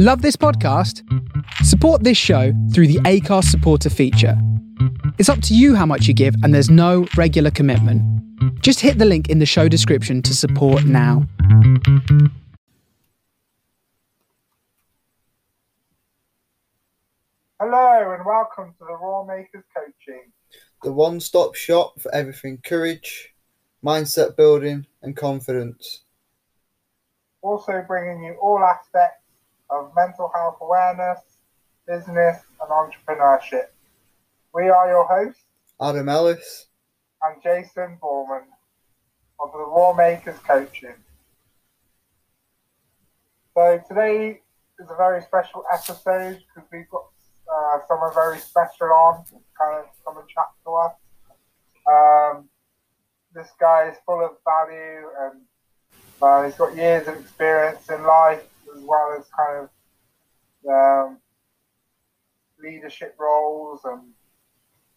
Love this podcast? Support this show through the Anchor supporter feature. It's up to you how much you give, and there's no regular commitment. Just hit the link in the show description to support now. Hello and welcome to the Raw Makers Coaching. the one stop shop for everything courage, mindset building, and confidence. Also bringing you all aspects of mental health awareness, business, and entrepreneurship. We are your hosts, Adam Ellis, and Jason Borman of the Raw Makers Coaching. So today is a very special episode because we've got uh, someone very special on, kind of come and chat to us. Um, this guy is full of value and uh, he's got years of experience in life as well as kind of um, leadership roles and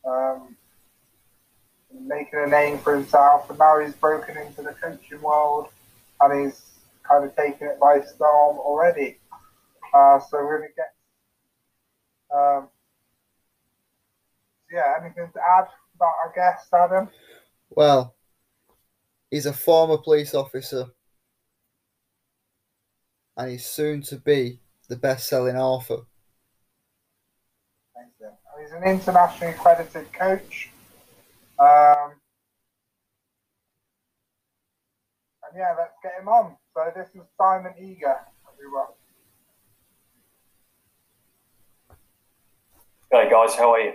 um, making a name for himself. And now he's broken into the coaching world and he's kind of taken it by storm already. Uh, so we're going to get. Um, yeah, anything to add about our guest, Adam? well, he's a former police officer and he's soon to be the best selling author. Amazing. He's an internationally accredited coach. Um, and yeah, let's get him on. So this is Simon Eager, everyone. Hey guys, how are you?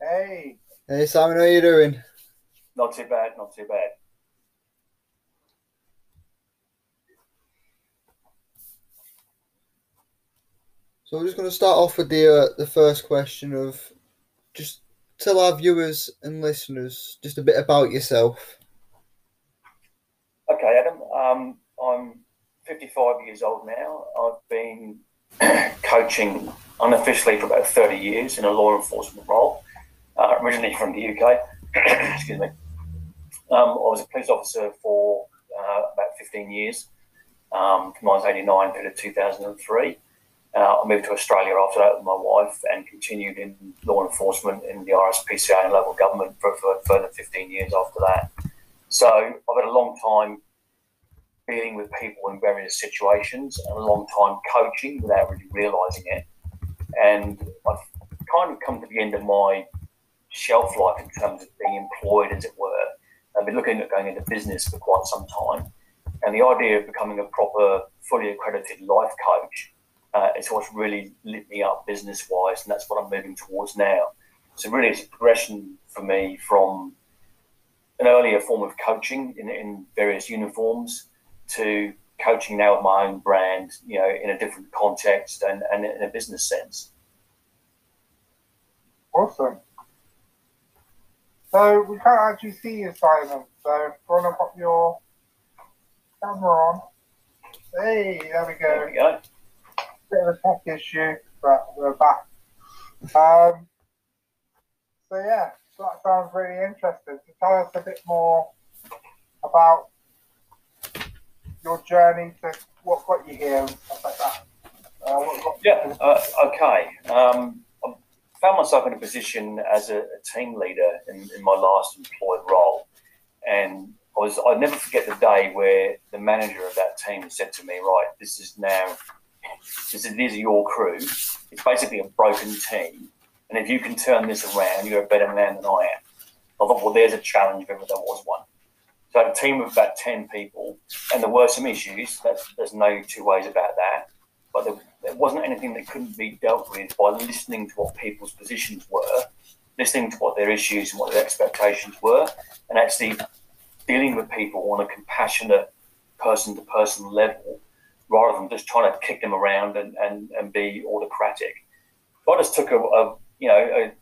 Hey, Hey Simon, how are you doing? Not too bad, not too bad. So we're just going to start off with the uh, the first question of just tell our viewers and listeners just a bit about yourself. Okay, Adam. Um, I'm 55 years old now. I've been coaching unofficially for about 30 years in a law enforcement role, uh, originally from the UK. Excuse me. Um, I was a police officer for uh, about 15 years, um, from 1989 through to 2003. Uh, I moved to Australia after that with my wife and continued in law enforcement in the RSPCA and local government for, for further 15 years after that. So I've had a long time dealing with people in various situations and a long time coaching without really realising it. And I've kind of come to the end of my shelf life in terms of being employed, as it were. I've been looking at going into business for quite some time. And the idea of becoming a proper, fully accredited life coach uh, is what's really lit me up business wise. And that's what I'm moving towards now. So, really, it's a progression for me from an earlier form of coaching in, in various uniforms to coaching now with my own brand, you know, in a different context and, and in a business sense. awesome. So we can't actually see you, Simon. So if you want to pop your camera on. Hey, there we There we go. Bit of a tech issue, but we're back. Um, so yeah, that sounds really interesting. So tell us a bit more about your journey to what got you here and stuff like that. Uh, Yeah, uh, okay. Um, I found myself in a position as a, a team leader in, in my last employed role. And I was, I'll never forget the day where the manager of that team said to me, right, this is now, this is, your crew. It's basically a broken team. And if you can turn this around, you're a better man than I am. I thought, well, there's a challenge if ever there was one. So I had a team of about 10 people, and there were some issues. There's no two ways about that. But there, there wasn't anything that couldn't be dealt with by listening to what people's positions were, listening to what their issues and what their expectations were, and actually dealing with people on a compassionate person to person level rather than just trying to kick them around and, and, and be autocratic. I just took a, a you know, a,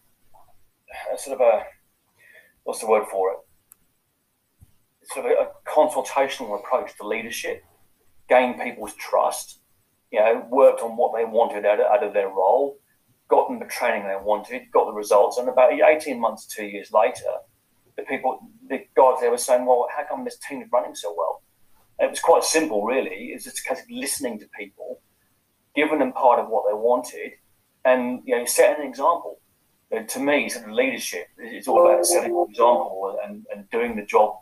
a sort of a, what's the word for it? Sort of a, a consultational approach to leadership, gain people's trust, you know, worked on what they wanted out of, out of their role, got them the training they wanted, got the results, and about 18 months, two years later, the people, the guys there were saying, well, how come this team is running so well? It was quite simple, really. It's just a case of listening to people, giving them part of what they wanted, and you know, setting an example. And to me, sort of leadership is all about setting an example and, and doing the job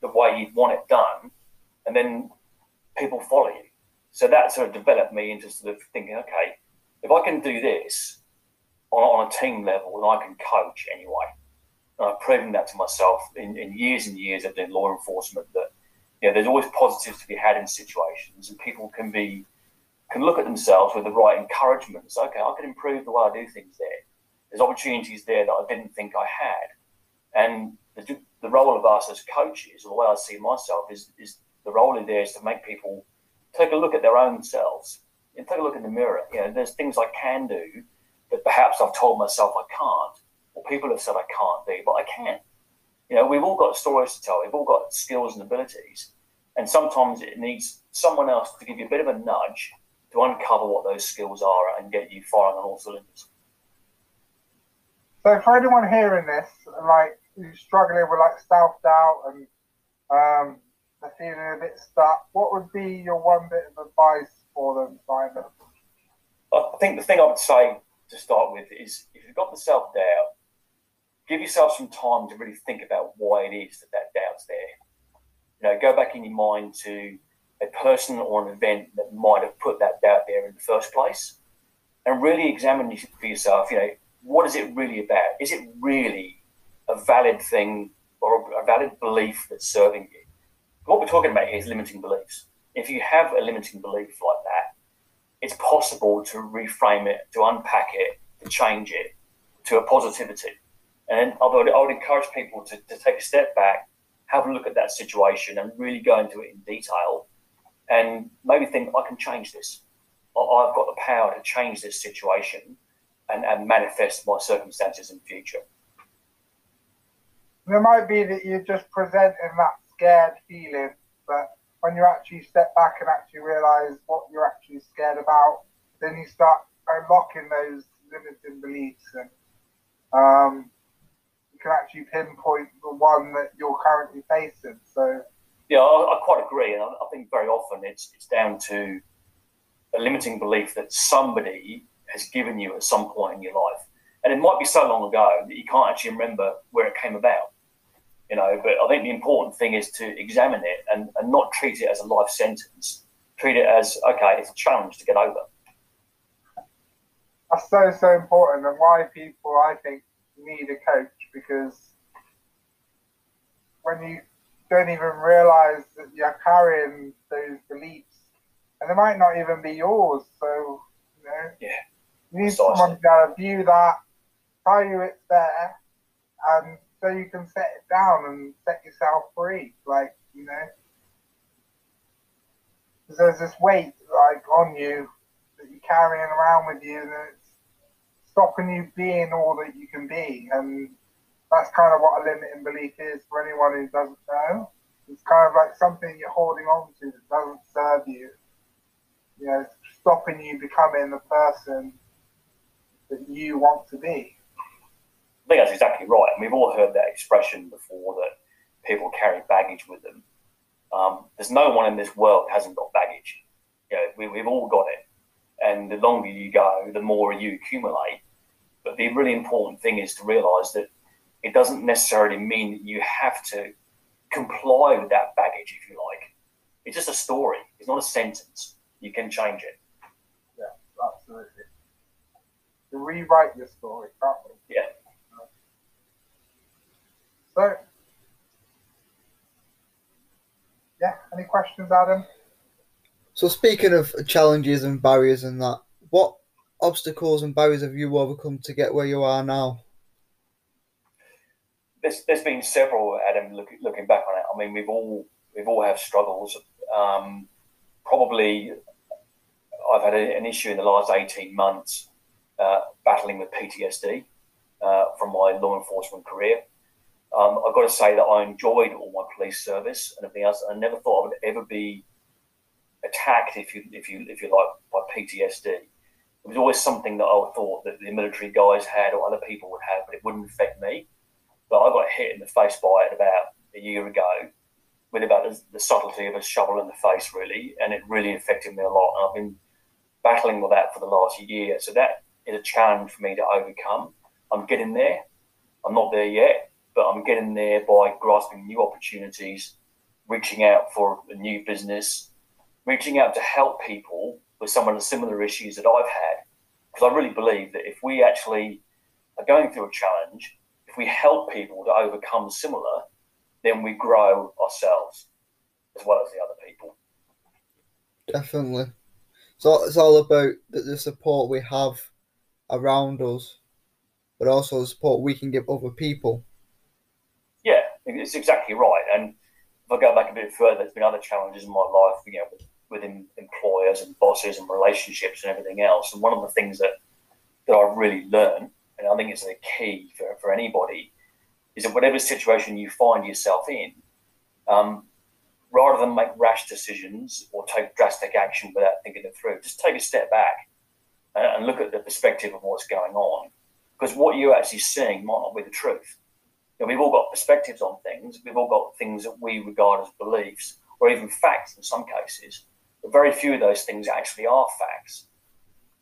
the way you want it done, and then people follow you. So that sort of developed me into sort of thinking, okay, if I can do this on, on a team level, then I can coach anyway. And I've proven that to myself in, in years and years of doing law enforcement that know, there's always positives to be had in situations, and people can be can look at themselves with the right encouragement say, okay, I can improve the way I do things there. There's opportunities there that I didn't think I had. And the, the role of us as coaches, or the way I see myself, is, is the role in there is to make people take a look at their own selves and take a look in the mirror. You know, there's things I can do that perhaps I've told myself I can't, or people have said I can't do, but I can. You know, we've all got stories to tell. We've all got skills and abilities, and sometimes it needs someone else to give you a bit of a nudge to uncover what those skills are and get you firing on all cylinders. So, for anyone hearing this, like who's struggling with like self doubt and um, they're feeling a bit stuck, what would be your one bit of advice for them, Simon? I think the thing I would say to start with is if you've got the self doubt, give yourself some time to really think about why it is that that doubt's there. You know, go back in your mind to a person or an event that might have put that doubt there in the first place and really examine for yourself, you know, what is it really about? Is it really a valid thing or a valid belief that's serving you? What we're talking about here is limiting beliefs. If you have a limiting belief like that, it's possible to reframe it, to unpack it, to change it to a positivity. And I would, I would encourage people to, to take a step back, have a look at that situation, and really go into it in detail and maybe think, I can change this. I've got the power to change this situation and, and manifest my circumstances in future. It might be that you're just presenting that scared feeling, but when you actually step back and actually realize what you're actually scared about, then you start unlocking those limiting beliefs and um, can actually pinpoint the one that you're currently facing. So yeah, I, I quite agree, and I, I, think very often it's it's down to a limiting belief that somebody has given you at some point in your life, and it might be so long ago that you can't actually remember where it came about. You know, but I think the important thing is to examine it and, and not treat it as a life sentence. Treat it as okay, it's a challenge to get over. That's so so important, and why people I think need a coach because when you don't even realize that you're carrying those beliefs, and they might not even be yours. So, you know, yeah. you need someone to view that, tell you it's there, and so you can set it down and set yourself free. Like, you know, because there's this weight like on you that you're carrying around with you, and it's stopping you being all that you can be, and that's kind of what a limiting belief is for anyone who doesn't know. It's kind of like something you're holding on to that doesn't serve you. You know, stopping you becoming the person that you want to be. I think that's exactly right. And we've all heard that expression before that people carry baggage with them. Um, there's no one in this world hasn't got baggage. You know, we, we've all got it. And the longer you go, the more you accumulate. But the really important thing is to realize that it doesn't necessarily mean that you have to comply with that baggage, if you like. It's just a story. It's not a sentence. You can change it. Yeah, absolutely. To rewrite your story, can't we? Yeah. So, yeah, any questions, Adam? So, speaking of challenges and barriers and that, what obstacles and barriers have you overcome to get where you are now? There's, there's been several, Adam, look, looking back on it. I mean, we've all we've all had struggles. Um, probably, I've had a, an issue in the last eighteen months uh, battling with PTSD uh, from my law enforcement career. Um, I've got to say that I enjoyed all my police service and everything else. I never thought I would ever be attacked, if you if you if you like, by PTSD. It was always something that I thought that the military guys had or other people would have, but it wouldn't affect me. But I got hit in the face by it about a year ago with about the, subtlety of a shovel in the face, really, and it really affected me a lot. And I've been battling with that for the last year. So that is a challenge for me to overcome. I'm getting there. I'm not there yet, but I'm getting there by grasping new opportunities, reaching out for a new business, reaching out to help people with some of the similar issues that I've had. Because I really believe that if we actually are going through a challenge, if we help people to overcome similar, then we grow ourselves as well as the other people. Definitely. So it's all about the, the support we have around us, but also the support we can give other people. Yeah, it's exactly right. And if I go back a bit further, there's been other challenges in my life, you know, with, with employers and bosses and relationships and everything else. And one of the things that that I've really learned, and I think it's a key for, for anybody, is that whatever situation you find yourself in, um, rather than make rash decisions or take drastic action without thinking it through, just take a step back and, and look at the perspective of what's going on. Because what you're actually seeing might not be the truth. You know, we've all got perspectives on things. We've all got things that we regard as beliefs or even facts in some cases. But very few of those things actually are facts.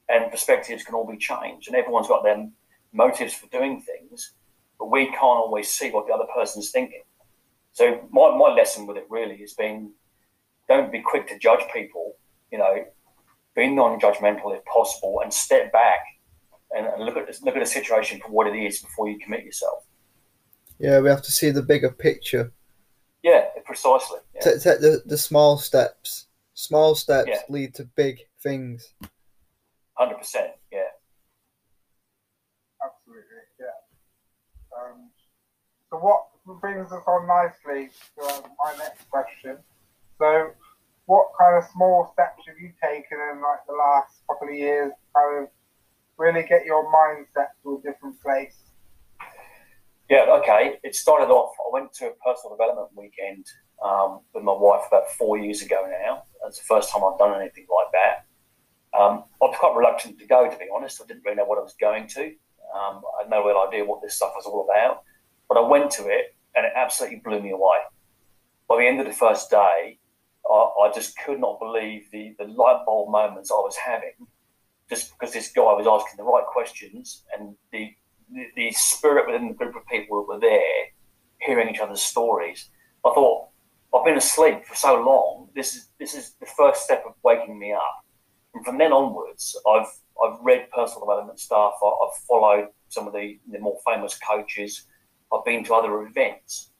And perspectives can all be changed. And everyone's got their motives for doing things, but we can't always see what the other person's thinking. So my, my lesson with it really has been don't be quick to judge people, you know, be non-judgmental if possible and step back and, and look at look at the situation for what it is before you commit yourself. Yeah, we have to see the bigger picture. Yeah, precisely. Yeah. Take, take the, the small steps. Small steps yeah. lead to big things. 100%. What brings us on nicely to um, my next question. So, what kind of small steps have you taken in like the last couple of years, to kind of really get your mindset to a different place? Yeah, okay. It started off. I went to a personal development weekend um, with my wife about four years ago now. It's the first time I've done anything like that. Um, I was quite reluctant to go, to be honest. I didn't really know what I was going to. Um, I had no real idea what this stuff was all about. But I went to it and it absolutely blew me away. By the end of the first day, I, I just could not believe the, the light bulb moments I was having just because this guy was asking the right questions and the, the, the spirit within the group of people that were there hearing each other's stories. I thought, I've been asleep for so long. This is this is the first step of waking me up. And from then onwards, I've I've read personal development stuff. I've followed some of the, the more famous coaches. I've been to other events.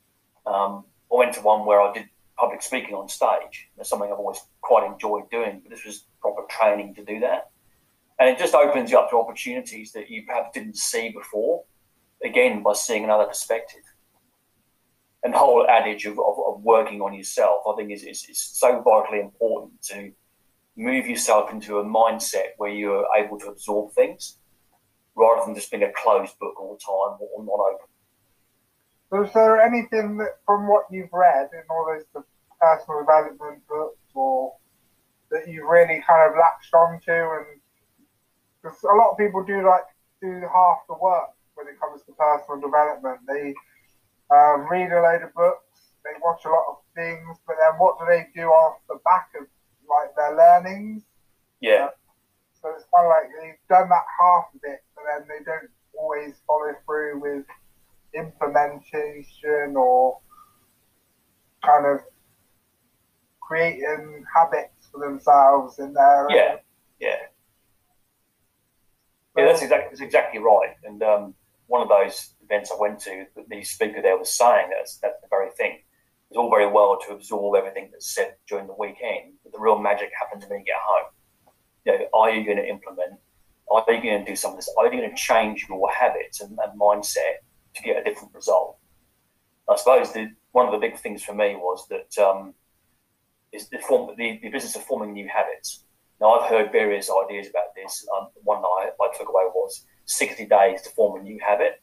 Um, I went to one where I did public speaking on stage. That's something I've always quite enjoyed doing, but this was proper training to do that. And it just opens you up to opportunities that you perhaps didn't see before, again, by seeing another perspective. And the whole adage of, of, of working on yourself, I think, is, is, is so vitally important to move yourself into a mindset where you're able to absorb things rather than just being a closed book all the time or not open. Is there anything that, from what you've read in all those personal development books or that you really kind of latched onto and because a lot of people do like do half the work when it comes to personal development. They um, read a load of books, they watch a lot of things, but then what do they do off the back of like their learnings? Yeah. so it's kind of like they've done that half of it, but then they don't always follow through with implementation or kind of creating habits for themselves in their yeah yeah. Yeah that's exactly that's exactly right. And um, one of those events I went to the speaker there was saying that's that's the very thing. It's all very well to absorb everything that's said during the weekend but the real magic happens when you get home. You know, are you going to implement are you going to do some of this? Are you going to change your habits and, and mindset to get a different result. I suppose the, one of the big things for me was that um, is the, form, the, the, business of forming new habits. Now, I've heard various ideas about this. Um, one that I, I, took away was 60 days to form a new habit.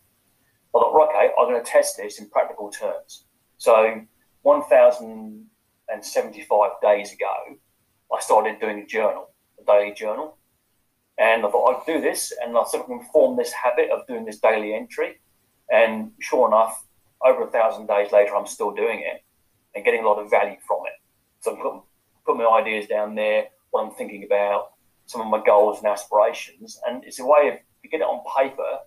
I thought, okay, I'm going to test this in practical terms. So, 1,075 days ago, I started doing a journal, a daily journal. And I thought I'd do this, and I sort of form this habit of doing this daily entry. And sure enough, over a thousand days later, I'm still doing it and getting a lot of value from it. So I'm putting, putting my ideas down there, what I'm thinking about, some of my goals and aspirations. And it's a way of you get it on paper,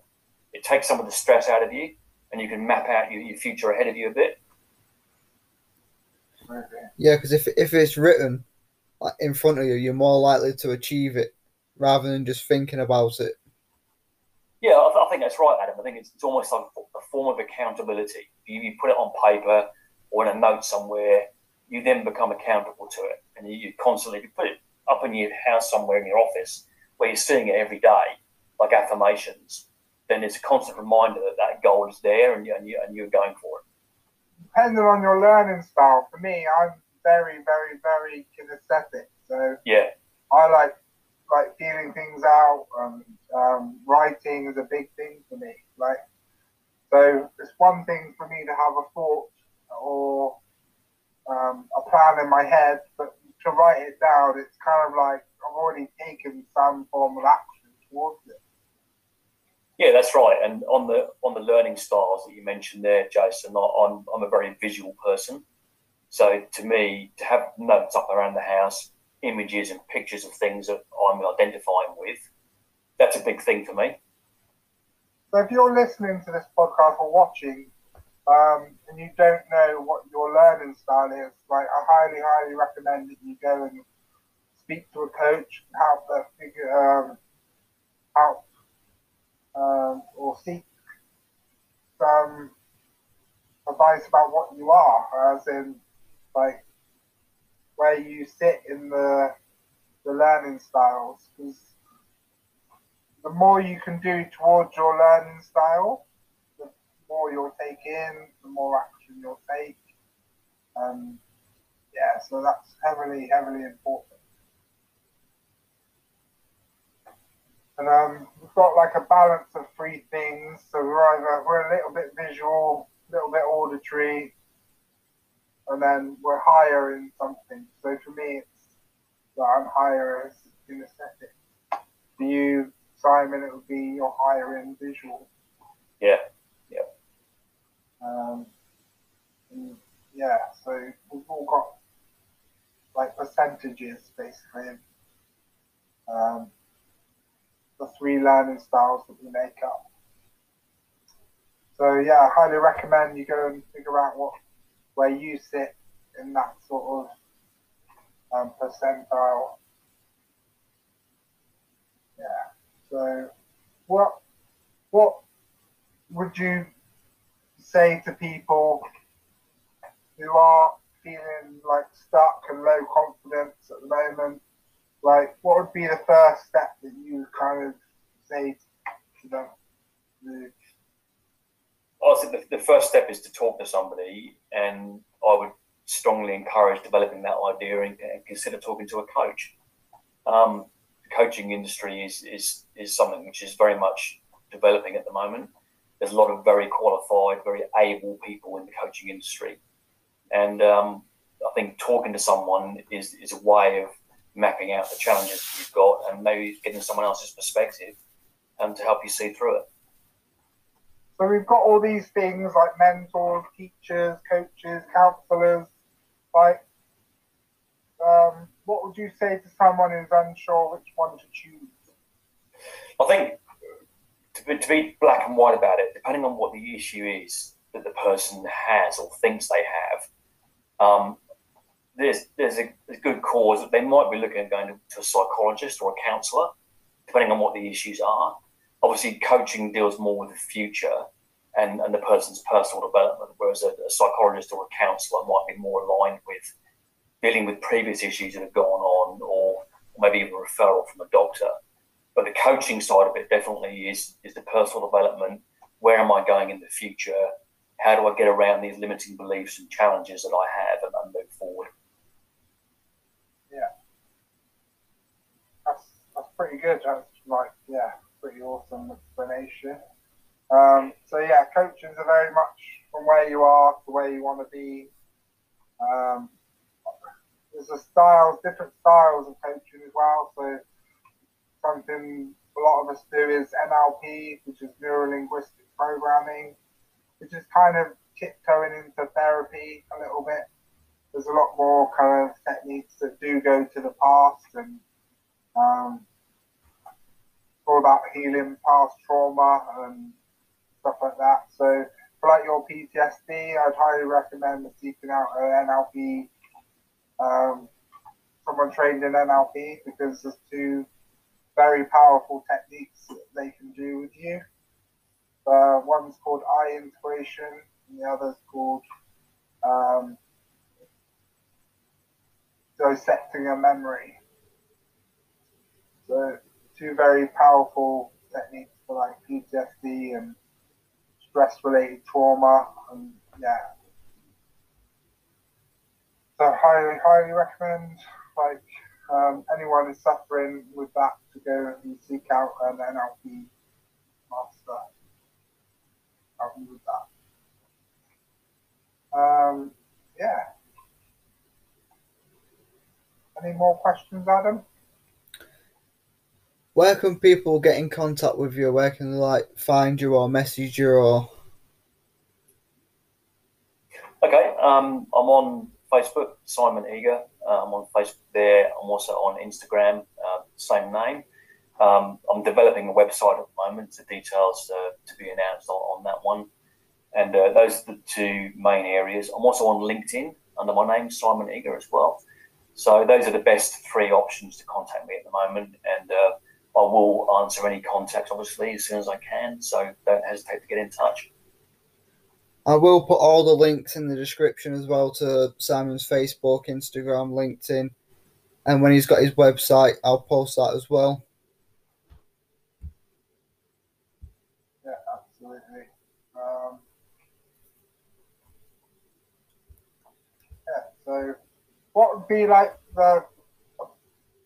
it takes some of the stress out of you, and you can map out your, your future ahead of you a bit. Yeah, because if if it's written uh, in front of you, you're more likely to achieve it rather than just thinking about it. Yeah, I, th- I think that's right, Adam. I think it's, it's almost like a form of accountability. You, you put it on paper or in a note somewhere, you then become accountable to it, and you, you constantly you put it up in your house somewhere in your office where you're seeing it every day, like affirmations. Then it's a constant reminder that that goal is there, and, you, and, you, and you're going for it. Depending on your learning style, for me, I'm very, very, very kinesthetic. So yeah, I like like feeling things out. And, um, writing is a big thing for me. Like, so it's one thing for me to have a thought or um, a plan in my head, but to write it down, it's kind of like I've already taken some form of action towards it. Yeah, that's right. And on the on the learning styles that you mentioned there, Jason, I'm I'm a very visual person. So to me, to have notes up around the house, images and pictures of things that I'm identifying with, that's a big thing for me. So if you're listening to this podcast or watching, um, and you don't know what your learning style is, like I highly, highly recommend that you go and speak to a coach, help them figure, um, help um, or seek some advice about what you are, as in like where you sit in the the learning styles, because the more you can do towards your learning style, the more you'll take in, the more action you'll take. Um, yeah, so that's heavily, heavily important. And um, we've got like a balance of three things. So we're either we're a little bit visual, a little bit auditory, and then we're higher in something. So for me, it's that I'm higher as kinesthetic. For you, Simon, it would be you're higher end visual. Yeah, yeah. Um, yeah, so we've all got like percentages basically. Um, the three learning styles that we make up. So yeah, I highly recommend you go and figure out what where you sit in that sort of um, percentile. Yeah. So what what would you say to people who are feeling like stuck and low confidence at the moment like what would be the first step that you kind of say to them? I think the, the first step is to talk to somebody, and I would strongly encourage developing that idea and, and consider talking to a coach. Um, coaching industry is, is is something which is very much developing at the moment. There's a lot of very qualified, very able people in the coaching industry, and um, I think talking to someone is, is a way of mapping out the challenges you've got and maybe getting someone else's perspective um, to help you see through it. So we've got all these things like mentors, teachers, coaches, counsellors. Like, um, what would you say to someone who's unsure which one to choose? I think to be, to be black and white about it, depending on what the issue is that the person has or thinks they have, um, there's there's a, a, good cause that they might be looking at going to, to a psychologist or a counsellor, depending on what the issues are. Obviously, coaching deals more with the future and, and the person's personal development, whereas a, a psychologist or a counsellor might be more aligned with dealing with previous issues that have gone on, or maybe even a referral from a doctor. But the coaching side of it definitely is is the personal development. Where am I going in the future? How do I get around these limiting beliefs and challenges that I have and, move forward? Yeah, that's that's pretty good. That's like, yeah, pretty awesome explanation. Um, so yeah, coaching is very much from where you are to where you want to be. Um, there's a styles, different styles of coaching as well. So something a lot of us do is NLP, which is neuro linguistic programming, which is kind of tiptoeing into therapy a little bit. There's a lot more kind of techniques that do go to the past and Um, all about healing past trauma and stuff like that. So for like your PTSD, I'd highly recommend seeking out an NLP, um, someone trained in NLP, because there's two very powerful techniques that they can do with you. Uh, one's called eye integration, and the other's called um, dissecting a memory. So two very powerful techniques for like PTSD and stress related trauma and yeah. So highly highly recommend like um, anyone who's suffering with that to go and seek out an NLP master. Help you with that. Um, yeah. Any more questions, Adam? Where can people get in contact with you? Where can they like find you or message you or? Okay, um, I'm on Facebook, Simon Eager. Uh, I'm on Facebook there. I'm also on Instagram, uh, same name. Um, I'm developing a website at the moment. The details uh, to be announced on, on that one. And those are the two main areas. I'm also on LinkedIn under my name, Simon Eager, as well. So those are the best three options to contact me at the moment. And uh, I will answer any contacts, obviously, as soon as I can. So don't hesitate to get in touch. I will put all the links in the description as well to Simon's Facebook, Instagram, LinkedIn, and when he's got his website, I'll post that as well. Yeah, absolutely. Um, yeah, so what would be like the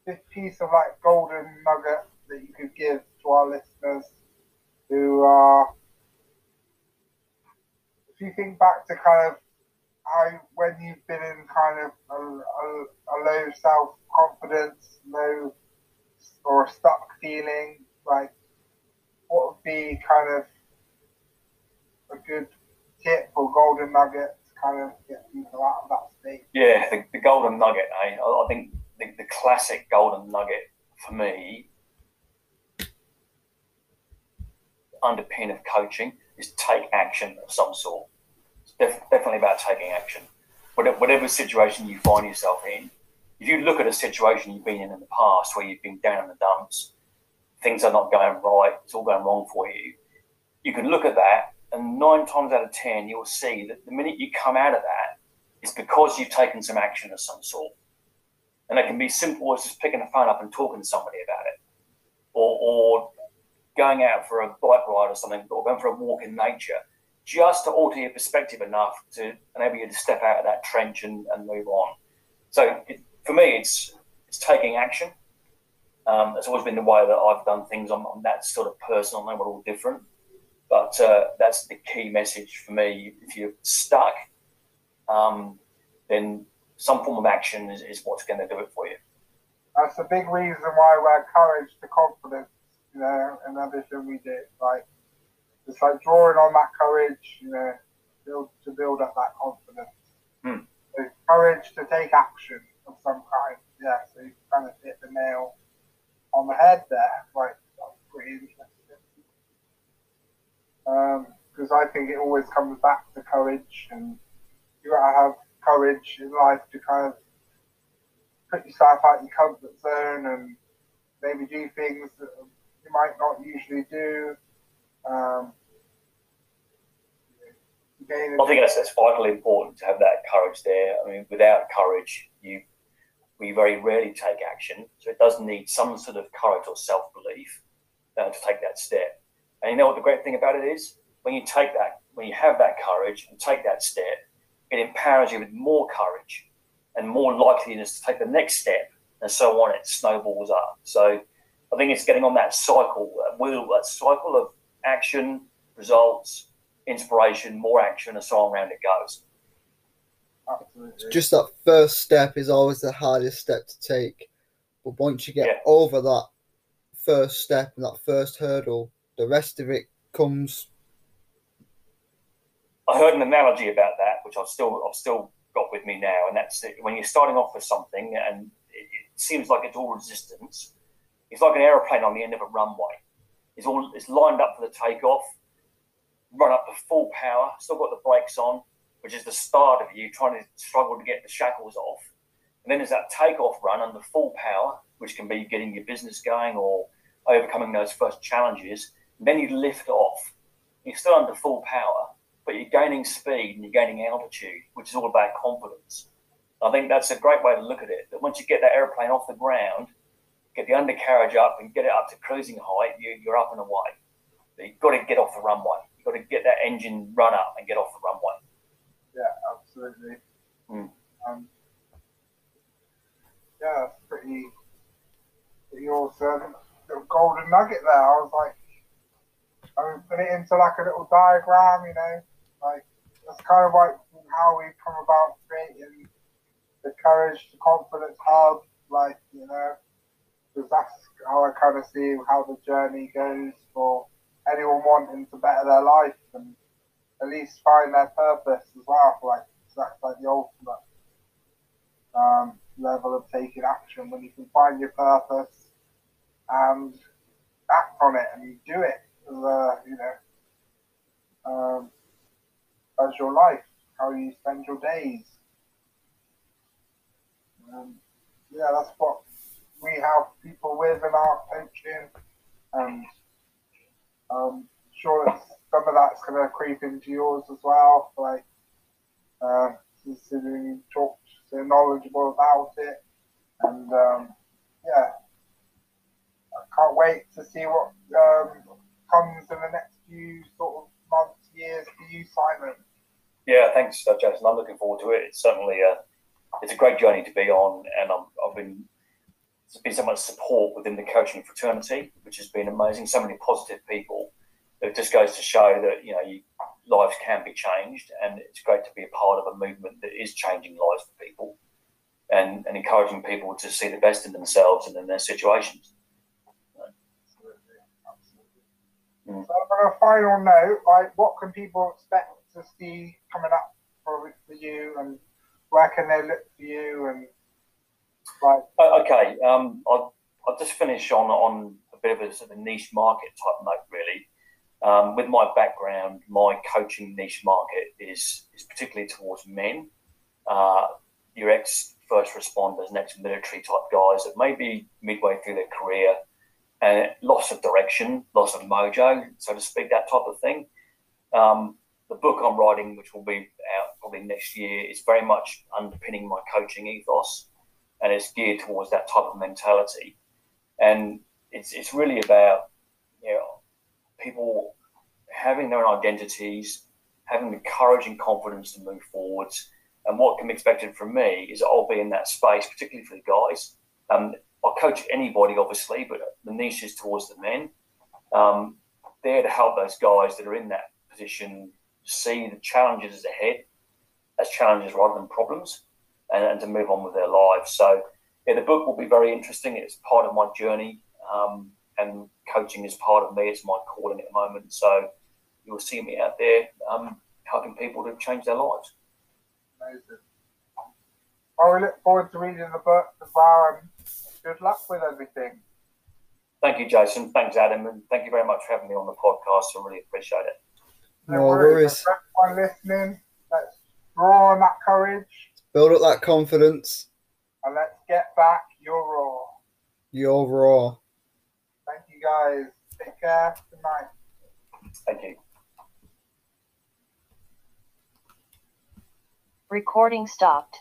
this piece of like golden nugget that you could give to our listeners who are, if you think back to kind of how when you've been in kind of a, a, a low self confidence, low or stuck feeling, like what would be kind of a good tip or golden nugget to kind of get people out of that state? Yeah, the, the golden nugget, eh? I, I think the, the classic golden nugget for me underpin of coaching is take action of some sort. It's def- definitely about taking action. Whatever, whatever situation you find yourself in, if you look at a situation you've been in in the past where you've been down in the dumps, things are not going right, it's all going wrong for you, you can look at that and nine times out of ten, you'll see that the minute you come out of that, it's because you've taken some action of some sort. And it can be simple as just picking the phone up and talking to somebody about it. Or, or going out for a bike ride or something, or going for a walk in nature, just to alter your perspective enough to enable you to step out of that trench and, and move on. So it, for me, it's it's taking action. Um, it's always been the way that I've done things. I'm, I'm that sort of person. I know we're all different, but uh, that's the key message for me. If you're stuck, um, then some form of action is, is what's going to do it for you. That's a big reason why we're encouraged to confidence you know, and everything we did. Like it's like drawing on that courage, you know, build to build up that confidence. Hmm. So courage to take action of some kind. Yeah, so you kind of hit the nail on the head there. Like that's pretty interesting. Because um, I think it always comes back to courage, and you gotta have courage in life to kind of put yourself out of your comfort zone and maybe do things that you might not usually do. Um, I think that's, that's vitally important to have that courage there. I mean, without courage, you we very rarely take action. So it does need some sort of courage or self belief uh, to take that step. And you know what the great thing about it is? When you take that, when you have that courage and take that step, it empowers you with more courage and more likeliness to take the next step, and so on. It snowballs up. So I think it's getting on that cycle, that wheel, that cycle of action, results, inspiration, more action, and so on around it goes. Absolutely. Just that first step is always the hardest step to take. But once you get Yeah. over that first step and that first hurdle, the rest of it comes. I heard an analogy about that, which I've still I've still got with me now, and that's it. when you're starting off with something and it, it seems like it's all resistance. It's like an aeroplane on the end of a runway. It's all it's lined up for the takeoff, run up to full power, still got the brakes on, which is the start of you trying to struggle to get the shackles off. And then there's that takeoff run under full power, which can be getting your business going or overcoming those first challenges. And then you lift off. You're still under full power, but you're gaining speed and you're gaining altitude, which is all about confidence. I think that's a great way to look at it. That once you get that airplane off the ground, get the undercarriage up and get it up to cruising height, you, you're up and away. But you've got to get off the runway. You've got to get that engine run up and get off the runway. Yeah, absolutely. Mm. Um, yeah, that's pretty, pretty awesome. Little golden nugget there. I was like, I mean, put it into like a little diagram, you know, like that's kind of like how we come about creating the courage, the confidence hub, like you know, because that's how I kind of see how the journey goes for anyone wanting to better their life and at least find their purpose as well. Like that's like the ultimate um, level of taking action when you can find your purpose and act on it and do it as you know um, as your life, how you spend your days. Um, yeah, that's what we have people with in our coaching, and um, sure that some of that's going to creep into yours as well. Like, uh, considering you talked so knowledgeable about it, and um, yeah, I can't wait to see what um, comes in the next few sort of months, years for you, Simon. Yeah, thanks, uh, Jason. I'm looking forward to it. It's certainly a it's a great journey to be on, and I'm, I've been there's been so much support within the coaching fraternity, which has been amazing. So many positive people. It just goes to show that you know you, lives can be changed, and it's great to be a part of a movement that is changing lives for people, and, and encouraging people to see the best in themselves and in their situations. Absolutely, absolutely. So on a final note, like what can people expect to see coming up for, for you, and where can they look for you, and like Uh, Okay, um, I'll, I'll just finish on on a bit of a sort of niche market type note, really. Um, with my background, my coaching niche market is is particularly towards men, uh, your ex first responders, ex military type guys that may be midway through their career and loss of direction, loss of mojo, so to speak, that type of thing. Um, the book I'm writing, which will be out probably next year, is very much underpinning my coaching ethos and it's geared towards that type of mentality. And it's it's really about you know people having their own identities, having the courage and confidence to move forwards. And what can be expected from me is I'll be in that space, particularly for the guys. Um, I'll coach anybody, obviously, but the niche is towards the men. Um, there to help those guys that are in that position see the challenges ahead as challenges rather than problems and, and to move on with their lives. So, yeah, the book will be very interesting. It's part of my journey, um, and coaching is part of me. It's my calling at the moment. So, you'll see me out there um, helping people to change their lives. amazing. Well, we look forward to reading the book as well, and good luck with everything. Thank you, Jason. Thanks, Adam, and thank you very much for having me on the podcast. I really appreciate it. No worries. For everyone listening, let's draw on that courage Build up that confidence. and let's get back your raw. You're raw. Thank you guys. Take care. Good night. Thank you. Recording stopped.